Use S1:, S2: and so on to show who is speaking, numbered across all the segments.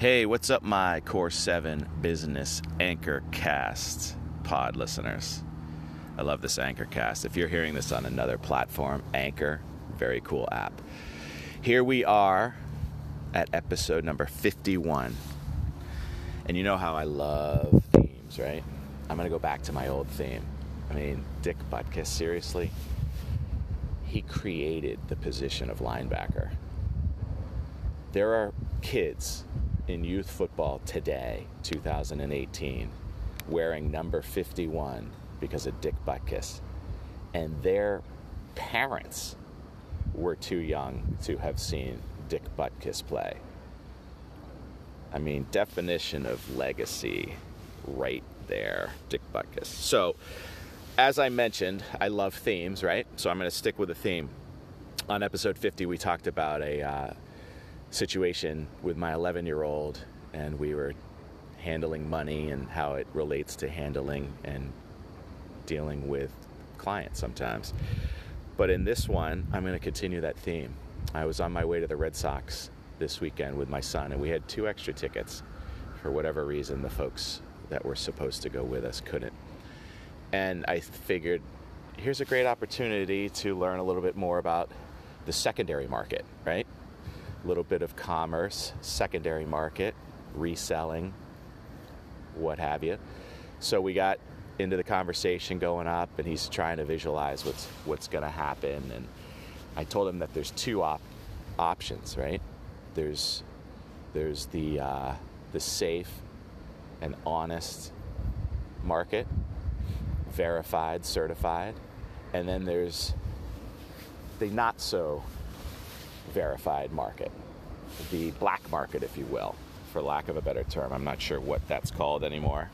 S1: Hey, what's up, my Core 7 Business Anchor Cast pod listeners? I love this Anchor Cast. If you're hearing this on another platform, Anchor, very cool app. Here we are at episode number 51. And you know how I love themes, right? I'm going to go back to my old theme. I mean, Dick Butkus, seriously? He created the position of linebacker. There are kids in youth football today, 2018, wearing number 51 because of Dick Butkus, and their parents were too young to have seen Dick Butkus play. I mean, definition of legacy right there, Dick Butkus. So, as I mentioned, I love themes, right? So I'm going to stick with a theme. On episode 50, we talked about a uh, situation with my 11 year old, and we were handling money and how it relates to handling and dealing with clients sometimes. But in this one, I'm going to continue that theme. I was on my way to the Red Sox this weekend with my son, and we had two extra tickets. For whatever reason, the folks that were supposed to go with us couldn't. And I figured here's a great opportunity to learn a little bit more about the secondary market, right? Little bit of commerce, secondary market, reselling, what have you. So we got into the conversation going up, and he's trying to visualize what's what's going to happen. And I told him that there's two op- options, right? There's there's the uh, the safe and honest market, verified, certified, and then there's the not so verified market, the black market, if you will, for lack of a better term. I'm not sure what that's called anymore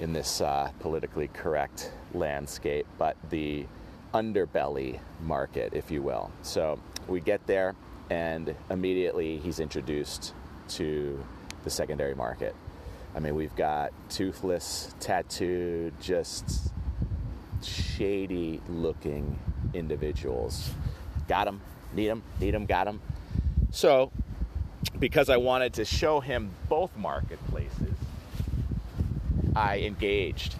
S1: in this uh, politically correct landscape, but the underbelly market, if you will. So we get there, and immediately he's introduced to the secondary market. I mean, we've got toothless, tattooed, just shady looking individuals. Got them Need them, need them, got them. So, because I wanted to show him both marketplaces, I engaged.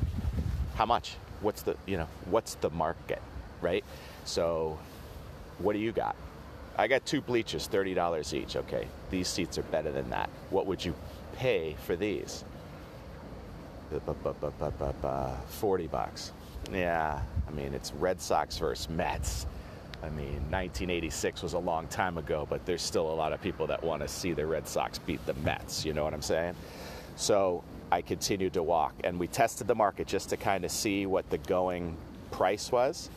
S1: How much? What's the, you know, what's the market, right? So, what do you got? I got two bleachers, $30 each. Okay, these seats are better than that. What would you pay for these? 40 bucks. Yeah, I mean, it's Red Sox versus Mets. I mean, 1986 was a long time ago, but there's still a lot of people that want to see the Red Sox beat the Mets. You know what I'm saying? So I continued to walk, and we tested the market just to kind of see what the going price was.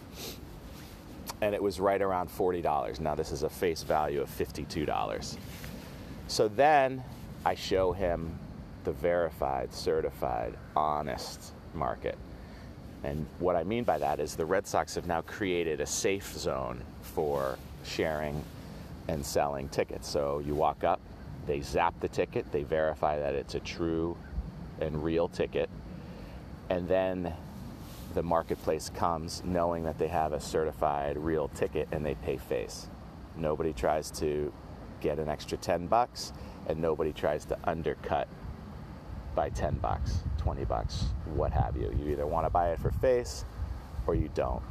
S1: And it was right around $40. Now, this is a face value of $52. So then I show him the verified, certified, honest market. And what I mean by that is the Red Sox have now created a safe zone for sharing and selling tickets. So you walk up, they zap the ticket, they verify that it's a true and real ticket, and then the marketplace comes knowing that they have a certified real ticket and they pay face. Nobody tries to get an extra 10 bucks and nobody tries to undercut by 10 bucks, 20 bucks, what have you. You either want to buy it for face or you don't.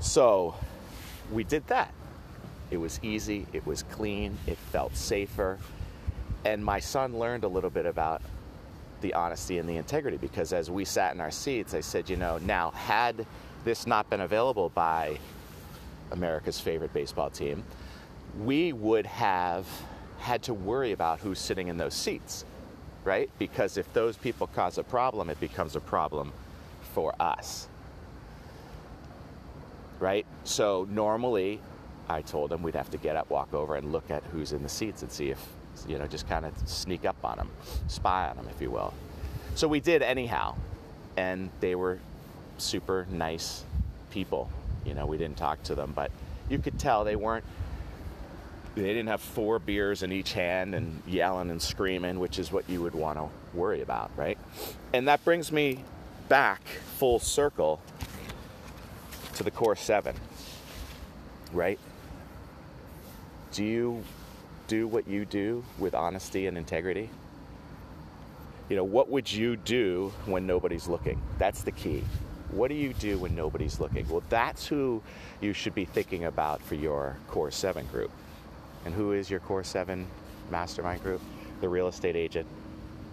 S1: So we did that. It was easy, it was clean, it felt safer. And my son learned a little bit about the honesty and the integrity because as we sat in our seats, I said, you know, now, had this not been available by America's favorite baseball team, we would have had to worry about who's sitting in those seats right? Because if those people cause a problem, it becomes a problem for us. Right? So normally, I told them we'd have to get up, walk over, and look at who's in the seats and see if, you know, just kind of sneak up on them, spy on them, if you will. So we did anyhow. And they were super nice people. You know, we didn't talk to them, but you could tell they weren't they didn't have four beers in each hand and yelling and screaming, which is what you would want to worry about, right? And that brings me back full circle to the core seven, right? Do you do what you do with honesty and integrity? You know, what would you do when nobody's looking? That's the key. What do you do when nobody's looking? Well, that's who you should be thinking about for your Core 7 group. And who is your Core 7 mastermind group? The real estate agent,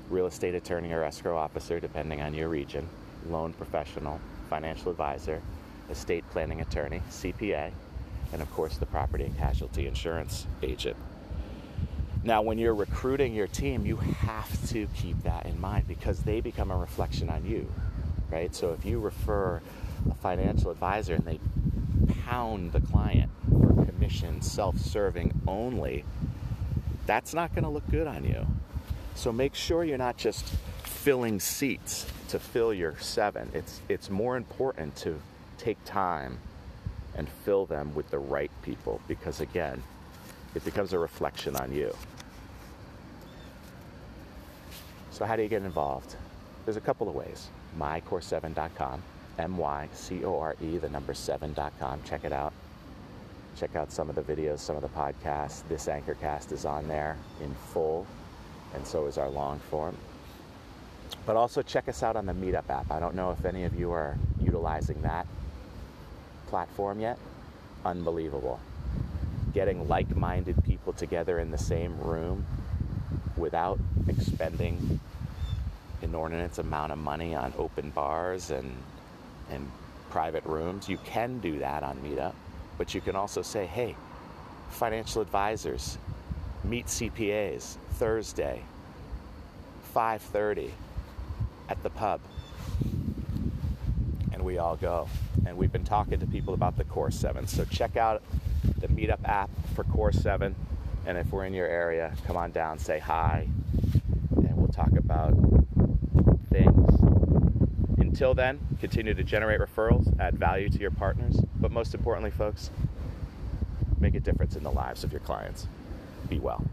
S1: real estate attorney or escrow officer, depending on your region, loan professional, financial advisor, estate planning attorney, CPA, and of course the property and casualty insurance agent. Now, when you're recruiting your team, you have to keep that in mind because they become a reflection on you, right? So if you refer a financial advisor and they pound the client self serving only, that's not going to look good on you. So make sure you're not just filling seats to fill your seven. It's, it's more important to take time and fill them with the right people because, again, it becomes a reflection on you. So, how do you get involved? There's a couple of ways. MyCore7.com, M Y C O R E, the number 7.com. Check it out. Check out some of the videos, some of the podcasts. This Anchorcast is on there in full, and so is our long form. But also check us out on the Meetup app. I don't know if any of you are utilizing that platform yet. Unbelievable. Getting like minded people together in the same room without expending an inordinate amount of money on open bars and, and private rooms. You can do that on Meetup, but you can also say, hey, financial advisors, meet CPAs Thursday, 5:30 at the pub. And we all go. And we've been talking to people about the Core 7. So check out the Meetup app for Core 7. And if we're in your area, come on down, say hi, and we'll talk about. Until then, continue to generate referrals, add value to your partners, but most importantly, folks, make a difference in the lives of your clients. Be well.